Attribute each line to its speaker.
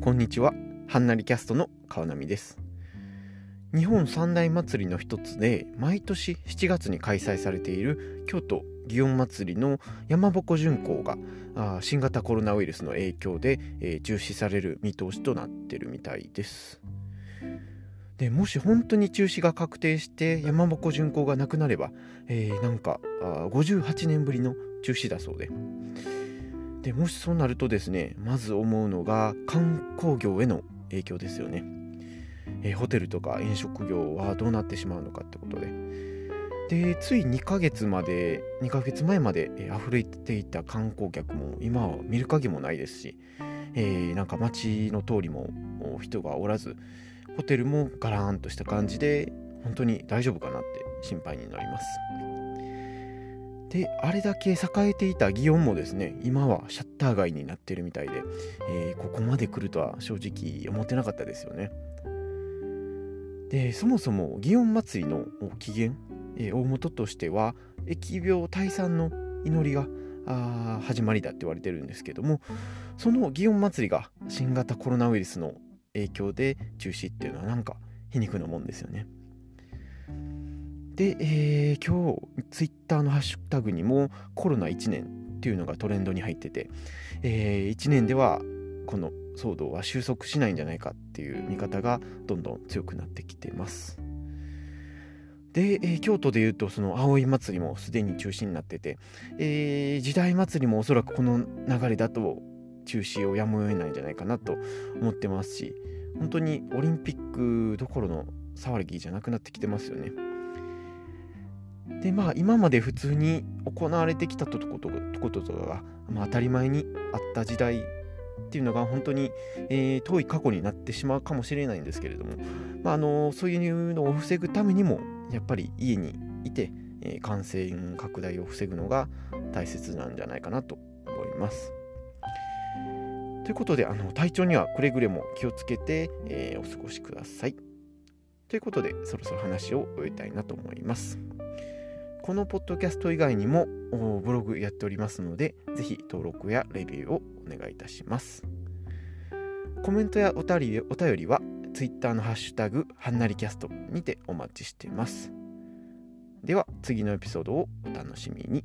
Speaker 1: こんにちは。はんなりキャストの川波です。日本三大祭りの一つで毎年7月に開催されている京都祇園祭の山鉾巡行が新型コロナウイルスの影響で、えー、中止される見通しとなってるみたいです。でもし本当に中止が確定して山鉾巡行がなくなれば、えー、なんかあ58年ぶりの中止だそうで。でもしそうなるとですねまず思うのが観光業への影響ですよね、えー、ホテルとか飲食業はどうなってしまうのかってことででつい2ヶ月まで2ヶ月前まで、えー、溢れていた観光客も今は見る影もないですし、えー、なんか街の通りも人がおらずホテルもガラーンとした感じで本当に大丈夫かなって心配になります。であれだけ栄えていた祇園もですね今はシャッター街になってるみたいで、えー、ここまで来るとは正直思ってなかったですよねでそもそも祇園祭の起源、えー、大元としては疫病退散の祈りがあ始まりだって言われてるんですけどもその祇園祭が新型コロナウイルスの影響で中止っていうのはなんか皮肉なもんですよね。で、えー、今日ツイッターのハッシュタグにもコロナ1年っていうのがトレンドに入ってて、えー、1年ではこの騒動は収束しないんじゃないかっていう見方がどんどん強くなってきてます。で、えー、京都でいうとその葵祭りもすでに中止になってて、えー、時代祭りもおそらくこの流れだと中止をやむを得ないんじゃないかなと思ってますし本当にオリンピックどころの騒ぎじゃなくなってきてますよね。でまあ今まで普通に行われてきたとことこととかが、まあ、当たり前にあった時代っていうのが本当に、えー、遠い過去になってしまうかもしれないんですけれども、まあ、あのそういうのを防ぐためにもやっぱり家にいて、えー、感染拡大を防ぐのが大切なんじゃないかなと思います。ということであの体調にはくれぐれも気をつけて、えー、お過ごしください。ということでそろそろ話を終えたいなと思います。このポッドキャスト以外にもブログやっておりますので、ぜひ登録やレビューをお願いいたします。コメントやお便りお便りは Twitter のハッシュタグはんなりキャストにてお待ちしています。では次のエピソードをお楽しみに。